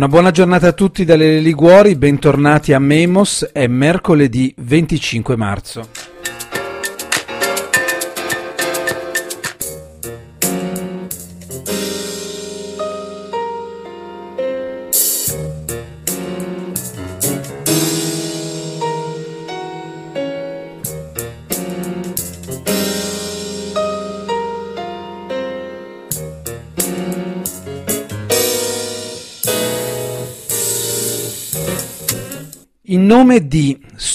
Una buona giornata a tutti dalle Liguori, bentornati a Memos, è mercoledì 25 marzo.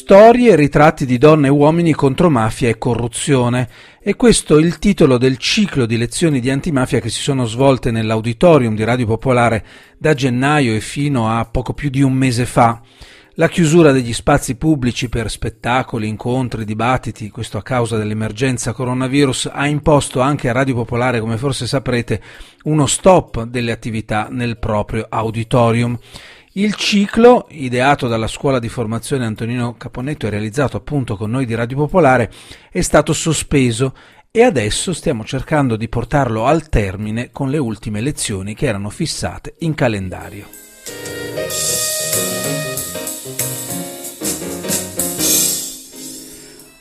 Storie e ritratti di donne e uomini contro mafia e corruzione. E questo è il titolo del ciclo di lezioni di antimafia che si sono svolte nell'auditorium di Radio Popolare da gennaio e fino a poco più di un mese fa. La chiusura degli spazi pubblici per spettacoli, incontri, dibattiti, questo a causa dell'emergenza coronavirus, ha imposto anche a Radio Popolare, come forse saprete, uno stop delle attività nel proprio auditorium. Il ciclo, ideato dalla scuola di formazione Antonino Caponetto e realizzato appunto con noi di Radio Popolare, è stato sospeso e adesso stiamo cercando di portarlo al termine con le ultime lezioni che erano fissate in calendario.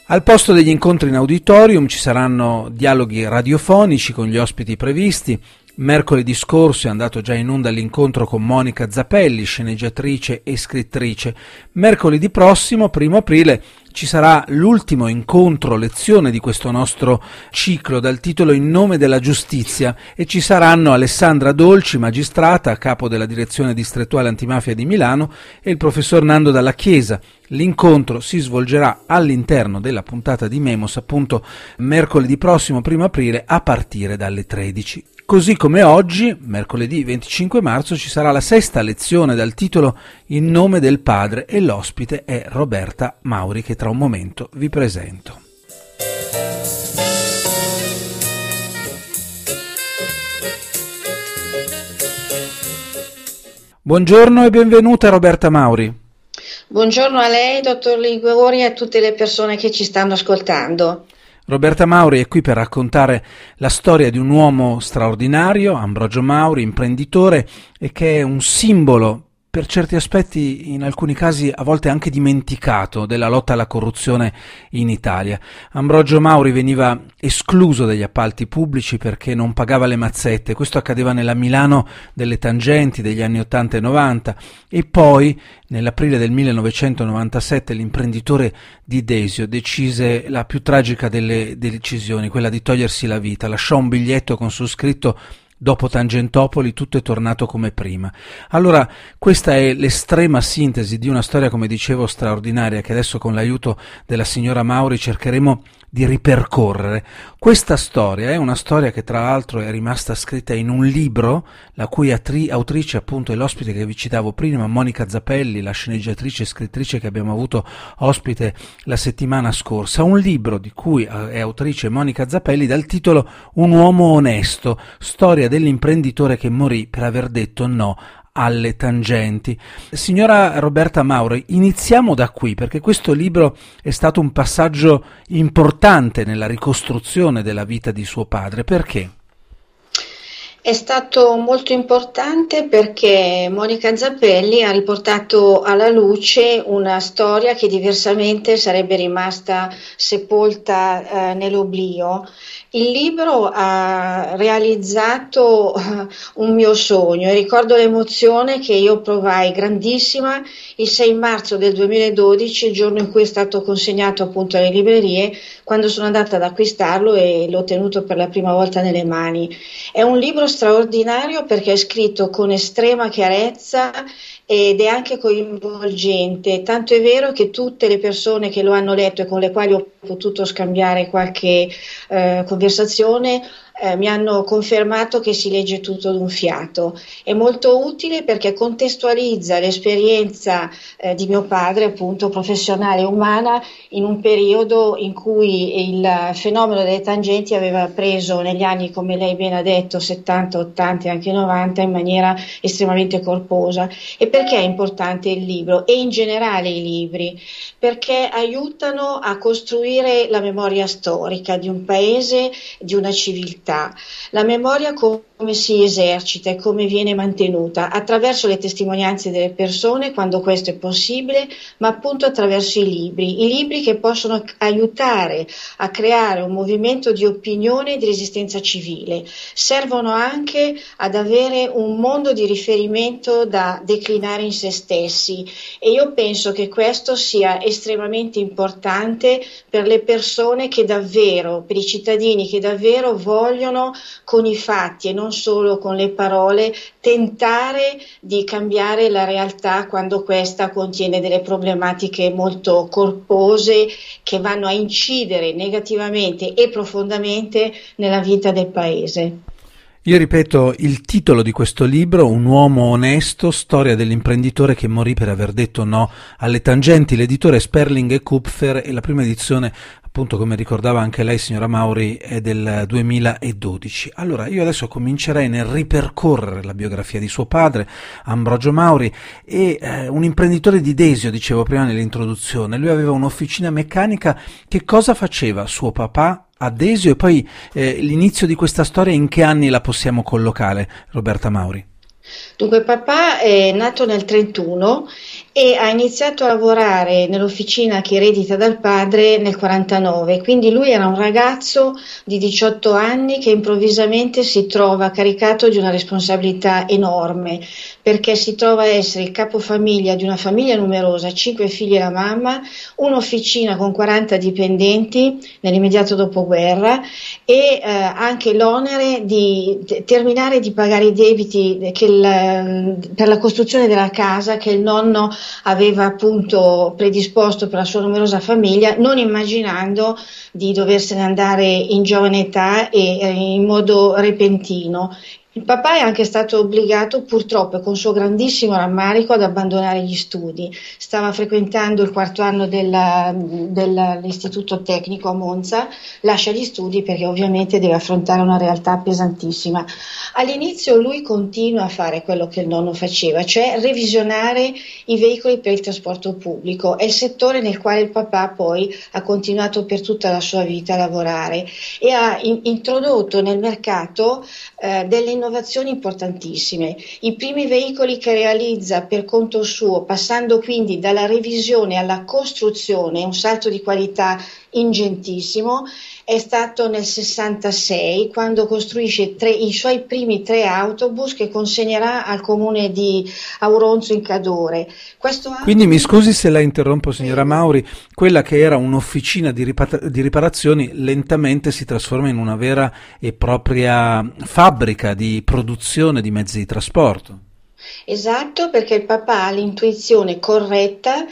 Al posto degli incontri in auditorium ci saranno dialoghi radiofonici con gli ospiti previsti, Mercoledì scorso è andato già in onda l'incontro con Monica Zappelli, sceneggiatrice e scrittrice. Mercoledì prossimo, primo aprile, ci sarà l'ultimo incontro lezione di questo nostro ciclo dal titolo In nome della giustizia e ci saranno Alessandra Dolci, magistrata, capo della direzione distrettuale antimafia di Milano e il professor Nando Dalla Chiesa. L'incontro si svolgerà all'interno della puntata di Memos appunto mercoledì prossimo, primo aprile, a partire dalle 13. Così come oggi, mercoledì 25 marzo, ci sarà la sesta lezione dal titolo In nome del Padre e l'ospite è Roberta Mauri che tra un momento vi presento. Buongiorno e benvenuta Roberta Mauri. Buongiorno a lei, dottor Liguori e a tutte le persone che ci stanno ascoltando. Roberta Mauri è qui per raccontare la storia di un uomo straordinario, Ambrogio Mauri, imprenditore e che è un simbolo per certi aspetti, in alcuni casi a volte anche dimenticato, della lotta alla corruzione in Italia. Ambrogio Mauri veniva escluso dagli appalti pubblici perché non pagava le mazzette, questo accadeva nella Milano delle tangenti degli anni 80 e 90 e poi nell'aprile del 1997 l'imprenditore di Desio decise la più tragica delle decisioni, quella di togliersi la vita, lasciò un biglietto con su scritto Dopo Tangentopoli tutto è tornato come prima. Allora, questa è l'estrema sintesi di una storia, come dicevo, straordinaria, che adesso con l'aiuto della signora Mauri cercheremo di ripercorrere. Questa storia è una storia che tra l'altro è rimasta scritta in un libro, la cui atri- autrice appunto è l'ospite che vi citavo prima, Monica Zappelli, la sceneggiatrice e scrittrice che abbiamo avuto ospite la settimana scorsa, un libro di cui eh, è autrice Monica Zappelli dal titolo Un uomo onesto, storia dell'imprenditore che morì per aver detto no alle tangenti. Signora Roberta Mauro, iniziamo da qui perché questo libro è stato un passaggio importante nella ricostruzione della vita di suo padre. Perché? È stato molto importante perché Monica Zappelli ha riportato alla luce una storia che diversamente sarebbe rimasta sepolta eh, nell'oblio il libro ha realizzato eh, un mio sogno e ricordo l'emozione che io provai grandissima il 6 marzo del 2012, il giorno in cui è stato consegnato appunto alle librerie, quando sono andata ad acquistarlo e l'ho tenuto per la prima volta nelle mani. È un libro straordinario perché è scritto con estrema chiarezza ed è anche coinvolgente, tanto è vero che tutte le persone che lo hanno letto e con le quali ho potuto scambiare qualche eh, conversazione eh, mi hanno confermato che si legge tutto d'un fiato. È molto utile perché contestualizza l'esperienza eh, di mio padre, appunto professionale e umana, in un periodo in cui il fenomeno delle tangenti aveva preso negli anni, come lei ben ha detto, 70, 80 e anche 90 in maniera estremamente corposa. E perché è importante il libro e in generale i libri? Perché aiutano a costruire la memoria storica di un paese, di una civiltà. La memoria come si esercita e come viene mantenuta attraverso le testimonianze delle persone quando questo è possibile, ma appunto attraverso i libri, i libri che possono aiutare a creare un movimento di opinione e di resistenza civile. Servono anche ad avere un mondo di riferimento da declinare in se stessi e io penso che questo sia estremamente importante per le persone che davvero, per i cittadini che davvero vogliono con i fatti e non solo con le parole tentare di cambiare la realtà quando questa contiene delle problematiche molto corpose che vanno a incidere negativamente e profondamente nella vita del paese. Io ripeto il titolo di questo libro, Un uomo onesto, storia dell'imprenditore che morì per aver detto no alle tangenti. L'editore Sperling e Kupfer e la prima edizione, appunto come ricordava anche lei signora Mauri, è del 2012. Allora io adesso comincerei nel ripercorrere la biografia di suo padre, Ambrogio Mauri, e eh, un imprenditore di Desio, dicevo prima nell'introduzione. Lui aveva un'officina meccanica. Che cosa faceva suo papà ad Desio e poi eh, l'inizio di questa storia in che anni la possiamo collocare, Roberta Mauri? Dunque, papà è nato nel 31 e ha iniziato a lavorare nell'officina che eredita dal padre nel 49, quindi lui era un ragazzo di 18 anni che improvvisamente si trova caricato di una responsabilità enorme, perché si trova a essere il capofamiglia di una famiglia numerosa, 5 figli e la mamma, un'officina con 40 dipendenti nell'immediato dopoguerra e eh, anche l'onere di terminare di pagare i debiti il, per la costruzione della casa che il nonno aveva appunto predisposto per la sua numerosa famiglia, non immaginando di doversene andare in giovane età e eh, in modo repentino il papà è anche stato obbligato, purtroppo, con suo grandissimo rammarico, ad abbandonare gli studi. Stava frequentando il quarto anno della, dell'istituto tecnico a Monza, lascia gli studi perché ovviamente deve affrontare una realtà pesantissima. All'inizio lui continua a fare quello che il nonno faceva, cioè revisionare i veicoli per il trasporto pubblico. È il settore nel quale il papà poi ha continuato per tutta la sua vita a lavorare e ha in, introdotto nel mercato eh, delle innovazioni importantissime. I primi veicoli che realizza per conto suo, passando quindi dalla revisione alla costruzione, un salto di qualità ingentissimo, è stato nel 66 quando costruisce tre, i suoi primi tre autobus che consegnerà al comune di Auronzo in Cadore. Questo Quindi mi scusi se la interrompo signora Mauri, quella che era un'officina di, ripar- di riparazioni lentamente si trasforma in una vera e propria fabbrica di produzione di mezzi di trasporto. Esatto, perché il papà ha l'intuizione corretta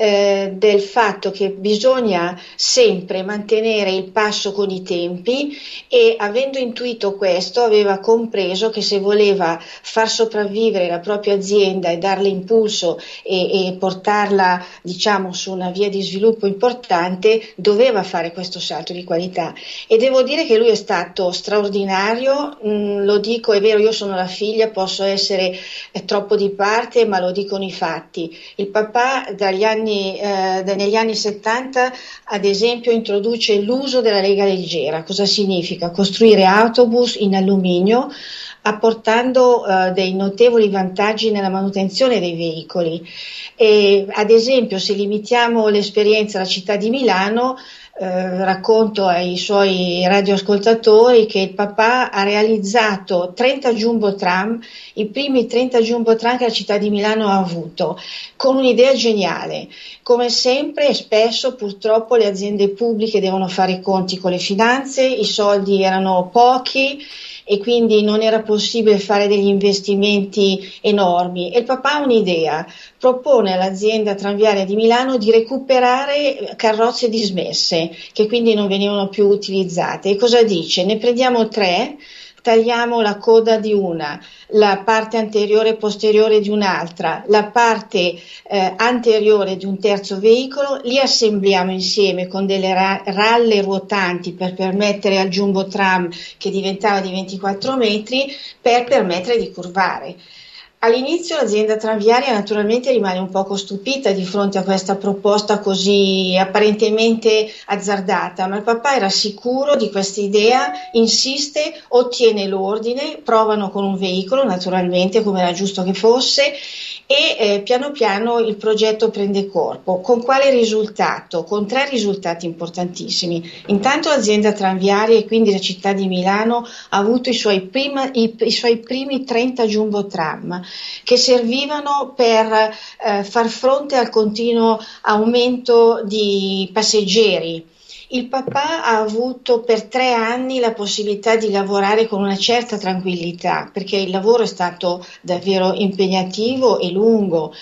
eh, del fatto che bisogna sempre mantenere il passo con i tempi e avendo intuito questo aveva compreso che se voleva far sopravvivere la propria azienda e darle impulso e, e portarla diciamo su una via di sviluppo importante doveva fare questo salto di qualità. E devo dire che lui è stato straordinario, mm, lo dico è vero io sono la figlia, posso essere eh, troppo di parte ma lo dicono i fatti. Il papà anni, eh, negli anni 70 ad esempio introduce l'uso della lega leggera. Cosa significa? Costruire autobus in alluminio apportando eh, dei notevoli vantaggi nella manutenzione dei veicoli. E, ad esempio, se limitiamo l'esperienza alla città di Milano, eh, racconto ai suoi radioascoltatori che il papà ha realizzato 30 jumbo tram, i primi 30 jumbo tram che la città di Milano ha avuto, con un'idea geniale. Come sempre e spesso purtroppo le aziende pubbliche devono fare i conti con le finanze, i soldi erano pochi e quindi non era possibile fare degli investimenti enormi. E il papà ha un'idea, propone all'azienda tranviaria di Milano di recuperare carrozze dismesse che quindi non venivano più utilizzate. E cosa dice? Ne prendiamo tre tagliamo la coda di una, la parte anteriore e posteriore di un'altra, la parte eh, anteriore di un terzo veicolo, li assembliamo insieme con delle ra- ralle ruotanti per permettere al jumbo tram che diventava di 24 metri per permettere di curvare. All'inizio l'azienda tranviaria naturalmente rimane un poco stupita di fronte a questa proposta così apparentemente azzardata, ma il papà era sicuro di questa idea, insiste, ottiene l'ordine, provano con un veicolo naturalmente come era giusto che fosse e eh, piano piano il progetto prende corpo. Con quale risultato? Con tre risultati importantissimi. Intanto l'azienda tranviaria e quindi la città di Milano ha avuto i suoi, prima, i, i suoi primi 30 jumbo tram che servivano per eh, far fronte al continuo aumento di passeggeri il papà ha avuto per tre anni la possibilità di lavorare con una certa tranquillità, perché il lavoro è stato davvero impegnativo e lungo.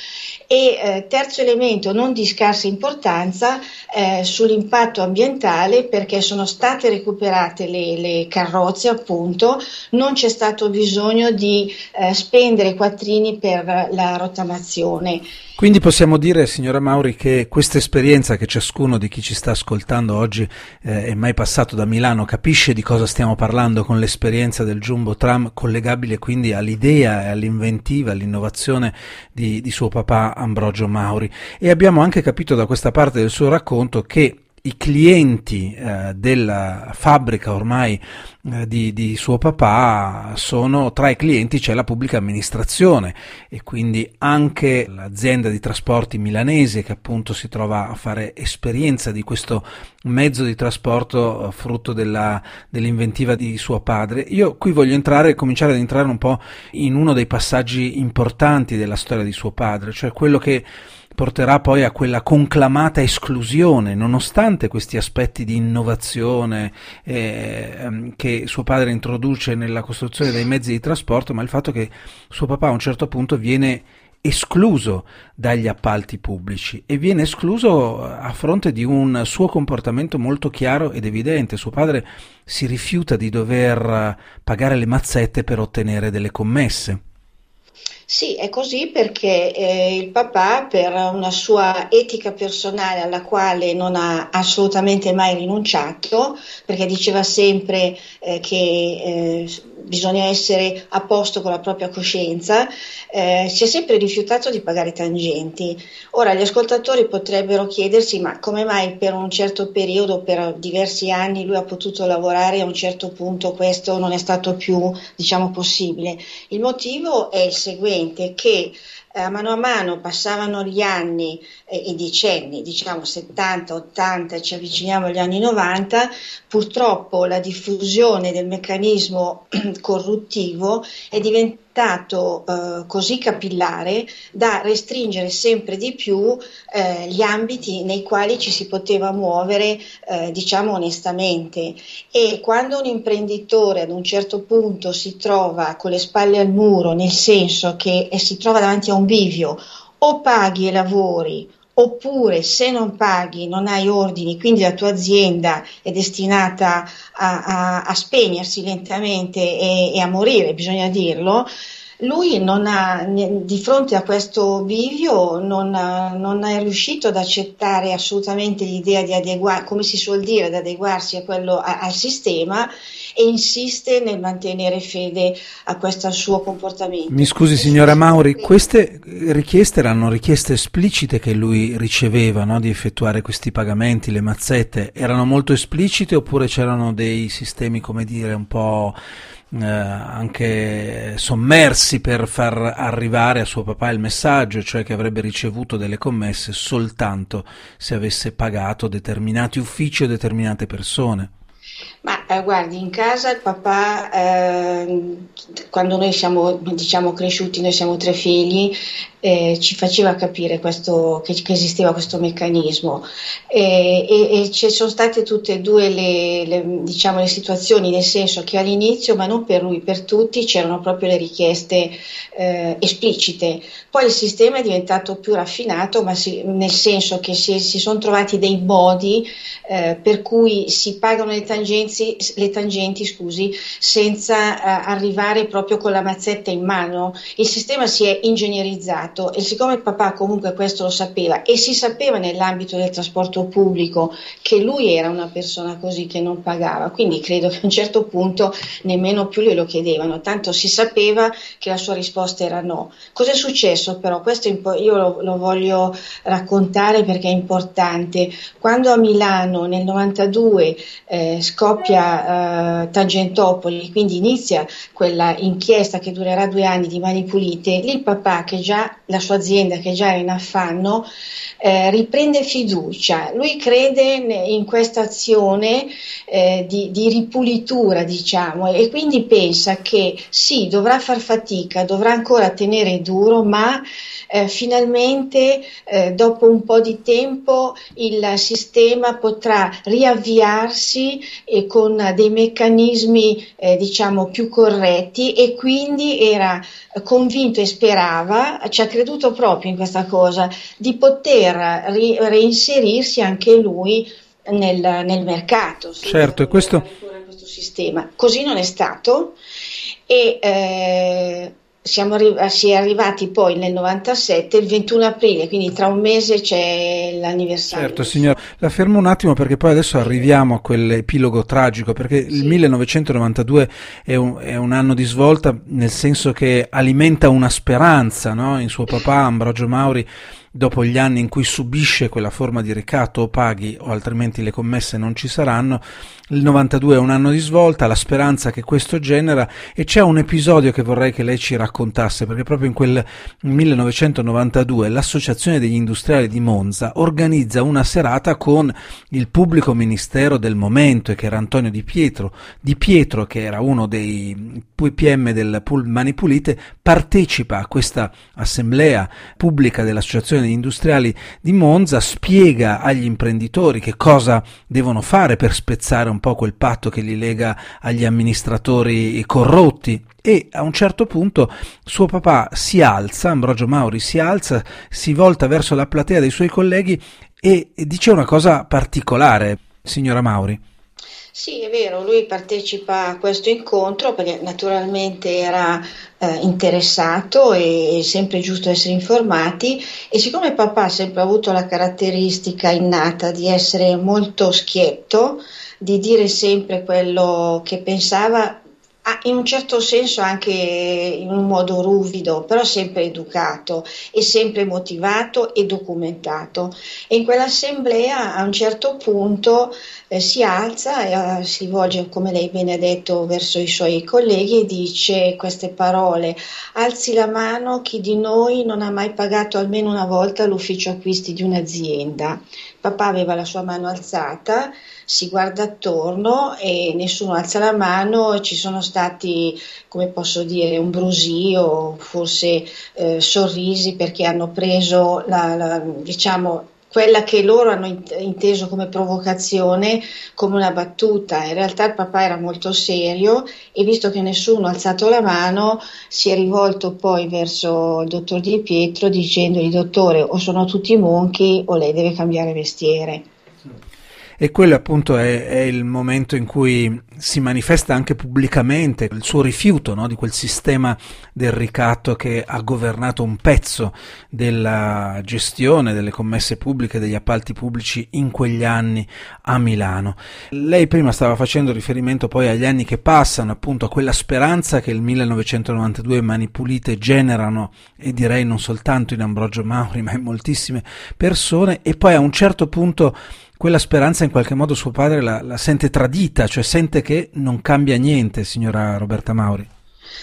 E eh, terzo elemento, non di scarsa importanza, eh, sull'impatto ambientale, perché sono state recuperate le, le, carrozze, appunto, non c'è stato bisogno di eh, spendere quattrini per la rottamazione. Quindi possiamo dire, signora Mauri, che questa esperienza che ciascuno di chi ci sta ascoltando oggi eh, è mai passato da Milano capisce di cosa stiamo parlando con l'esperienza del Jumbo Tram, collegabile quindi all'idea e all'inventiva, all'innovazione di, di suo papà Ambrogio Mauri. E abbiamo anche capito da questa parte del suo racconto che i clienti eh, della fabbrica ormai eh, di, di, suo papà sono tra i clienti c'è la pubblica amministrazione e quindi anche l'azienda di trasporti milanese che appunto si trova a fare esperienza di questo mezzo di trasporto eh, frutto della, dell'inventiva di suo padre. Io qui voglio entrare, cominciare ad entrare un po' in uno dei passaggi importanti della storia di suo padre, cioè quello che porterà poi a quella conclamata esclusione, nonostante questi aspetti di innovazione eh, ehm, che suo padre introduce nella costruzione dei mezzi di trasporto, ma il fatto che suo papà a un certo punto viene escluso dagli appalti pubblici e viene escluso a fronte di un suo comportamento molto chiaro ed evidente. Suo padre si rifiuta di dover pagare le mazzette per ottenere delle commesse. Sì, è così perché eh, il papà, per una sua etica personale alla quale non ha assolutamente mai rinunciato, perché diceva sempre eh, che eh, bisogna essere a posto con la propria coscienza, eh, si è sempre rifiutato di pagare tangenti. Ora gli ascoltatori potrebbero chiedersi ma come mai per un certo periodo, per diversi anni, lui ha potuto lavorare e a un certo punto questo non è stato più diciamo, possibile. Il motivo è il seguente, che eh, mano a mano passavano gli anni e i decenni, diciamo 70, 80 e ci avviciniamo agli anni 90, purtroppo la diffusione del meccanismo corruttivo è diventata eh, così capillare da restringere sempre di più eh, gli ambiti nei quali ci si poteva muovere, eh, diciamo onestamente. E quando un imprenditore ad un certo punto si trova con le spalle al muro, nel senso che si trova davanti a un bivio, o paghi e lavori oppure se non paghi, non hai ordini, quindi la tua azienda è destinata a, a, a spegnersi lentamente e, e, a morire, bisogna dirlo, lui ha, di fronte a questo bivio non, non, è riuscito ad accettare assolutamente l'idea di adeguare, come si suol dire, di adeguarsi a quello, a, al sistema e insiste nel mantenere fede a questo suo comportamento. Mi scusi signora Mauri, queste richieste erano richieste esplicite che lui riceveva no? di effettuare questi pagamenti, le mazzette, erano molto esplicite oppure c'erano dei sistemi, come dire, un po' eh, anche sommersi per far arrivare a suo papà il messaggio, cioè che avrebbe ricevuto delle commesse soltanto se avesse pagato determinati uffici o determinate persone. Ma eh, guardi, in casa il papà, eh, quando noi siamo diciamo, cresciuti, noi siamo tre figli, eh, ci faceva capire questo, che, che, esisteva questo meccanismo e, e, e, ci sono state tutte e due le, le, diciamo, le, situazioni, nel senso che all'inizio, ma non per lui, per tutti, c'erano proprio le richieste eh, esplicite. Poi il sistema è diventato più raffinato, ma si, nel senso che si, si sono trovati dei modi eh, per cui si pagano le tangenti, le tangenti scusi, senza eh, arrivare proprio con la mazzetta in mano. Il sistema si è ingegnerizzato stato, e siccome il papà comunque questo lo sapeva, e si sapeva nell'ambito del trasporto pubblico che lui era una persona così che non pagava, quindi credo che a un certo punto nemmeno più glielo chiedevano, tanto si sapeva che la sua risposta era no. Cos'è successo però? Questo io lo, lo voglio raccontare perché è importante. Quando a Milano nel 92 eh, scoppia eh, Tangentopoli, quindi inizia quella inchiesta che durerà due anni di Mani Pulite, lì il papà, che già la sua azienda, che già era in affanno, eh, riprende fiducia. Lui crede in questa azione eh, di, di, ripulitura, diciamo, e quindi pensa che sì, dovrà far fatica, dovrà ancora tenere duro, ma eh, finalmente eh, dopo un po' di tempo il sistema potrà riavviarsi con dei meccanismi eh, diciamo più corretti e quindi era convinto e sperava, ci ha creduto proprio in questa cosa, di poter ri- reinserirsi anche lui nel, nel mercato. Certo, e questo... questo sistema. Così non è stato e eh, arri- si è arrivati poi nel 97, il 21 aprile, quindi tra un mese c'è l'anniversario. Certo, signora, la fermo un attimo perché poi adesso arriviamo a quell'epilogo tragico, perché sì. il 1992 è un, è un, anno di svolta nel senso che alimenta una speranza no? in suo papà Ambrogio Mauri dopo gli anni in cui subisce quella forma di ricatto o paghi o altrimenti le commesse non ci saranno, il 92 è un anno di svolta, la speranza che questo genera e c'è un episodio che vorrei che lei ci raccontasse perché proprio in quel 1992 l'Associazione degli Industriali di Monza organizza una serata con il pubblico ministero del momento e che era Antonio Di Pietro. Di Pietro che era uno dei PM del Mani Pulite partecipa a questa assemblea pubblica dell'Associazione degli Industriali di Monza, spiega agli imprenditori che cosa devono fare per spezzare un po' quel patto che li lega agli amministratori corrotti e a un certo punto suo papà si alza, Ambrogio Mauri si alza, si volta verso la platea dei suoi colleghi e dice una cosa particolare, signora Mauri. Sì, è vero, lui partecipa a questo incontro perché naturalmente era eh, interessato e è sempre giusto essere informati e siccome papà ha sempre avuto la caratteristica innata di essere molto schietto, di dire sempre quello che pensava, in un certo senso anche in un modo ruvido, però sempre educato e sempre motivato e documentato. E in quell'assemblea a un certo punto eh, si alza e eh, si volge, come lei bene ha detto, verso i suoi colleghi e dice queste parole, alzi la mano chi di noi non ha mai pagato almeno una volta l'ufficio acquisti di un'azienda. Papà aveva la sua mano alzata si guarda attorno e nessuno alza la mano, ci sono stati, come posso dire, un brusio, forse eh, sorrisi perché hanno preso la, la, diciamo, quella che loro hanno inteso come provocazione come una battuta. In realtà il papà era molto serio e visto che nessuno ha alzato la mano si è rivolto poi verso il dottor Di Pietro dicendogli dottore o sono tutti monchi o lei deve cambiare mestiere e quello appunto è, è, il momento in cui si manifesta anche pubblicamente il suo rifiuto no, di quel sistema del ricatto che ha governato un pezzo della gestione delle commesse pubbliche, degli appalti pubblici in quegli anni a Milano. Lei prima stava facendo riferimento poi agli anni che passano, appunto a quella speranza che il 1992 Mani Pulite generano e direi non soltanto in Ambrogio Mauri ma in moltissime persone e poi a un certo punto quella speranza in qualche modo suo padre la, la sente tradita, cioè sente che non cambia niente, signora Roberta Mauri.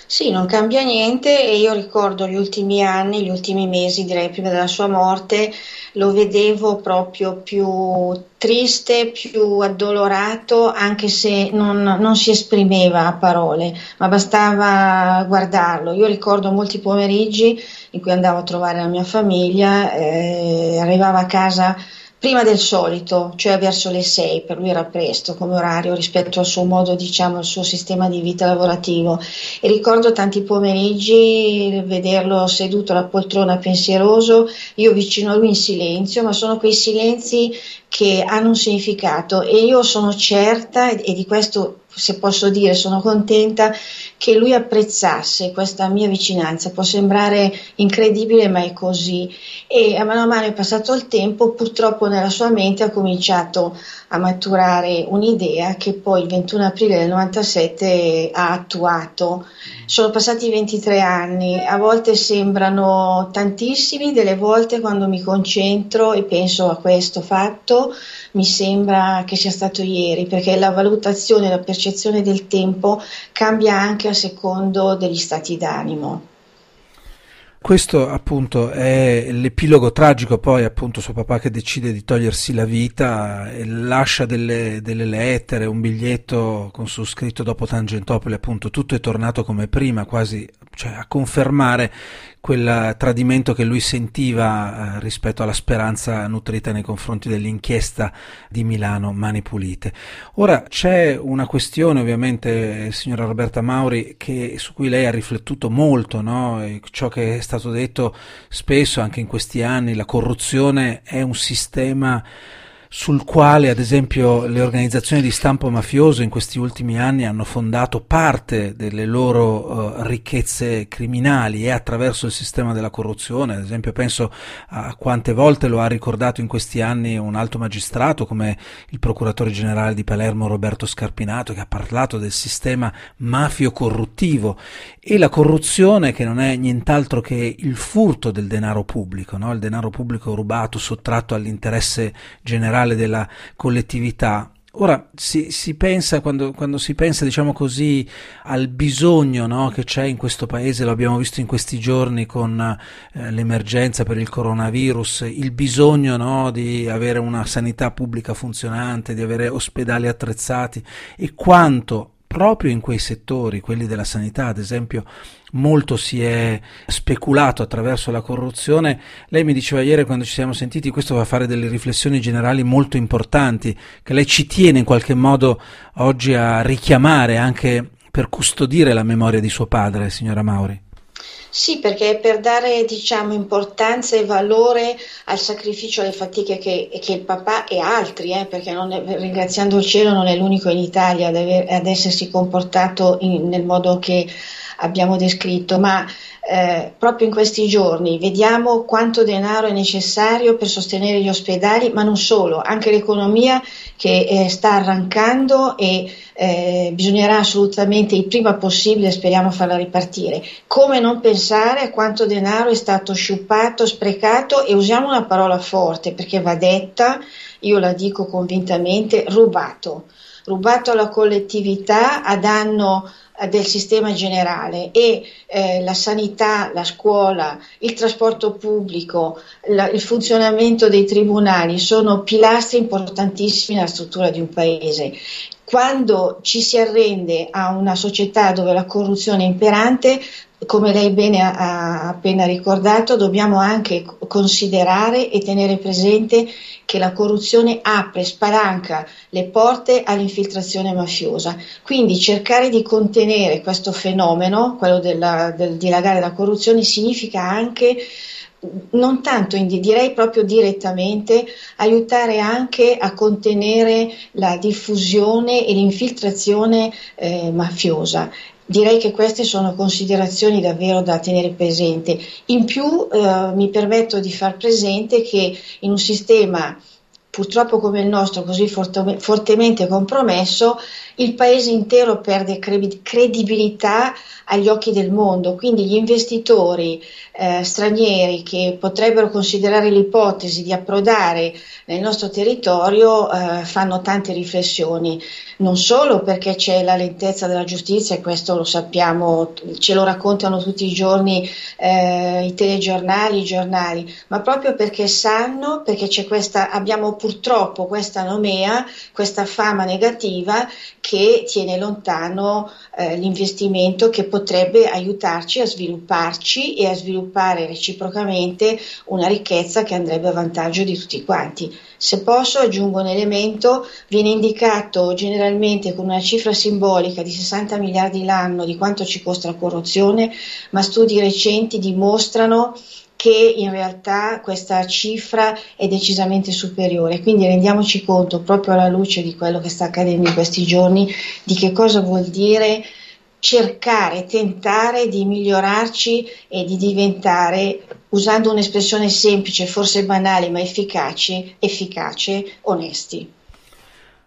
Sì, non cambia niente e io ricordo gli ultimi anni, gli ultimi mesi, direi prima della sua morte, lo vedevo proprio più triste, più addolorato, anche se non, non si esprimeva a parole, ma bastava guardarlo. Io ricordo molti pomeriggi in cui andavo a trovare la mia famiglia, eh, arrivava a casa prima del solito, cioè verso le 6, per lui era presto come orario rispetto al suo modo, diciamo, al suo sistema di vita lavorativo. E ricordo tanti pomeriggi vederlo seduto alla poltrona pensieroso, io vicino a lui in silenzio, ma sono quei silenzi che hanno un significato e io sono certa, e di questo se posso dire, sono contenta che lui apprezzasse questa mia vicinanza. Può sembrare incredibile, ma è così. E a mano a mano è passato il tempo, purtroppo nella sua mente ha cominciato a maturare un'idea che poi il 21 aprile del 97 ha attuato. Sono passati 23 anni, a volte sembrano tantissimi, delle volte quando mi concentro e penso a questo fatto mi sembra che sia stato ieri, perché la valutazione, la percezione del tempo cambia anche a secondo degli stati d'animo. Questo appunto è l'epilogo tragico, poi appunto suo papà che decide di togliersi la vita e lascia delle, delle lettere, un biglietto con su scritto dopo Tangentopoli, appunto tutto è tornato come prima, quasi cioè, a confermare quel tradimento che lui sentiva eh, rispetto alla speranza nutrita nei confronti dell'inchiesta di Milano Mani Pulite. Ora c'è una questione ovviamente, signora Roberta Mauri, che, su cui lei ha riflettuto molto, no? ciò che è stato detto spesso anche in questi anni, la corruzione è un sistema sul quale ad esempio le organizzazioni di stampo mafioso in questi ultimi anni hanno fondato parte delle loro uh, ricchezze criminali e attraverso il sistema della corruzione, ad esempio penso a quante volte lo ha ricordato in questi anni un alto magistrato come il procuratore generale di Palermo Roberto Scarpinato che ha parlato del sistema mafio corruttivo e la corruzione che non è nient'altro che il furto del denaro pubblico, no? il denaro pubblico rubato, sottratto all'interesse generale generale della collettività. Ora si, si pensa, quando, quando, si pensa diciamo così, al bisogno no, che c'è in questo paese, lo abbiamo visto in questi giorni con eh, l'emergenza per il coronavirus, il bisogno no, di avere una sanità pubblica funzionante, di avere ospedali attrezzati e quanto proprio in quei settori, quelli della sanità ad esempio, molto si è speculato attraverso la corruzione. Lei mi diceva ieri quando ci siamo sentiti, questo va a fare delle riflessioni generali molto importanti, che lei ci tiene in qualche modo oggi a richiamare anche per custodire la memoria di suo padre, signora Mauri. Sì, perché per dare diciamo, importanza e valore al sacrificio, alle fatiche che, che il papà e altri, eh, perché è, ringraziando il cielo non è l'unico in Italia ad, aver, ad essersi comportato in, nel modo che abbiamo descritto, ma eh, proprio in questi giorni vediamo quanto denaro è necessario per sostenere gli ospedali, ma non solo, anche l'economia che eh, sta arrancando e eh, bisognerà assolutamente il prima possibile, speriamo, farla ripartire. Come non pensare a quanto denaro è stato sciupato, sprecato e usiamo una parola forte perché va detta, io la dico convintamente, rubato rubato alla collettività a danno del sistema generale e eh, la sanità, la scuola, il trasporto pubblico, la, il funzionamento dei tribunali sono pilastri importantissimi nella struttura di un paese. Quando ci si arrende a una società dove la corruzione è imperante, come lei bene ha appena ricordato, dobbiamo anche considerare e tenere presente che la corruzione apre, spalanca le porte all'infiltrazione mafiosa. Quindi cercare di contenere questo fenomeno, quello della, del dilagare della corruzione, significa anche non tanto, direi proprio direttamente, aiutare anche a contenere la diffusione e l'infiltrazione eh, mafiosa. Direi che queste sono considerazioni davvero da tenere presente. In più eh, mi permetto di far presente che in un sistema purtroppo come il nostro così fortemente compromesso, il paese intero perde credibilità agli occhi del mondo, quindi gli investitori eh, stranieri che potrebbero considerare l'ipotesi di approdare nel nostro territorio eh, fanno tante riflessioni, non solo perché c'è la lentezza della giustizia e questo lo sappiamo, ce lo raccontano tutti i giorni eh, i telegiornali, i giornali, ma proprio perché sanno, perché questa, abbiamo purtroppo questa nomea, questa fama negativa che tiene lontano eh, l'investimento che potrebbe aiutarci a svilupparci e a sviluppare reciprocamente una ricchezza che andrebbe a vantaggio di tutti quanti. Se posso aggiungo un elemento, viene indicato generalmente con una cifra simbolica di 60 miliardi l'anno di quanto ci costa la corruzione, ma studi recenti dimostrano che in realtà questa cifra è decisamente superiore. Quindi rendiamoci conto, proprio alla luce di quello che sta accadendo in questi giorni, di che cosa vuol dire cercare, tentare di migliorarci e di diventare, usando un'espressione semplice, forse banale ma efficace, efficace, onesti.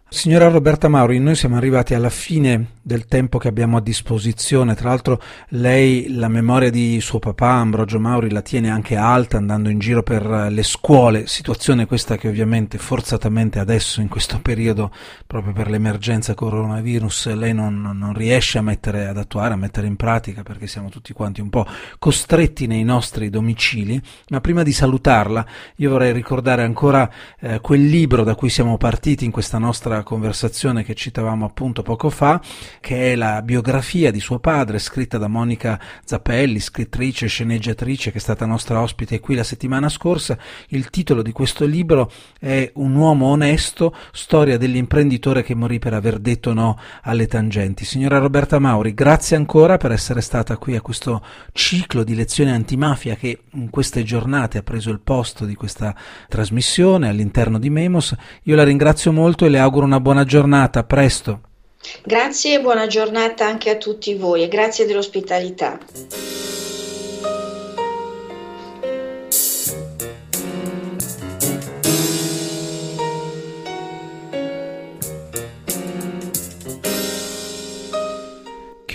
Signora Roberta Mauri, noi siamo arrivati alla fine del tempo che abbiamo a disposizione. Tra l'altro lei la memoria di suo papà Ambrogio Mauri la tiene anche alta andando in giro per le scuole, situazione questa che ovviamente forzatamente adesso in questo periodo proprio per l'emergenza coronavirus lei non, non riesce a mettere ad attuare, a mettere in pratica perché siamo tutti quanti un po' costretti nei nostri domicili. Ma prima di salutarla io vorrei ricordare ancora eh, quel libro da cui siamo partiti in questa nostra conversazione che citavamo appunto poco fa che è la biografia di suo padre, scritta da Monica Zappelli, scrittrice e sceneggiatrice che è stata nostra ospite qui la settimana scorsa. Il titolo di questo libro è Un uomo onesto, storia dell'imprenditore che morì per aver detto no alle tangenti. Signora Roberta Mauri, grazie ancora per essere stata qui a questo ciclo di lezioni antimafia che in queste giornate ha preso il posto di questa trasmissione all'interno di Memos. Io la ringrazio molto e le auguro una buona giornata. A presto. Grazie e buona giornata anche a tutti voi e grazie dell'ospitalità.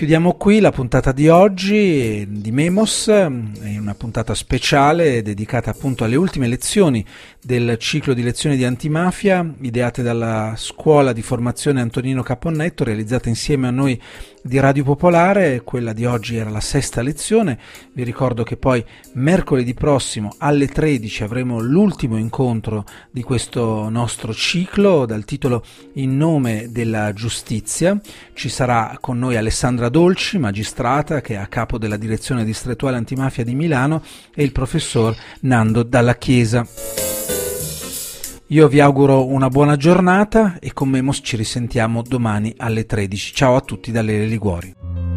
Chiudiamo qui la puntata di oggi di Memos, una puntata speciale dedicata appunto alle ultime lezioni del ciclo di lezioni di antimafia ideate dalla scuola di formazione Antonino Caponnetto, realizzata insieme a noi di Radio Popolare, quella di oggi era la sesta lezione, vi ricordo che poi mercoledì prossimo alle 13 avremo l'ultimo incontro di questo nostro ciclo dal titolo In nome della giustizia, ci sarà con noi Alessandra Dolci, magistrata che è a capo della direzione distrettuale antimafia di Milano e il professor Nando Dalla Chiesa. Io vi auguro una buona giornata e con Memos ci risentiamo domani alle 13. Ciao a tutti da Lele Liguori.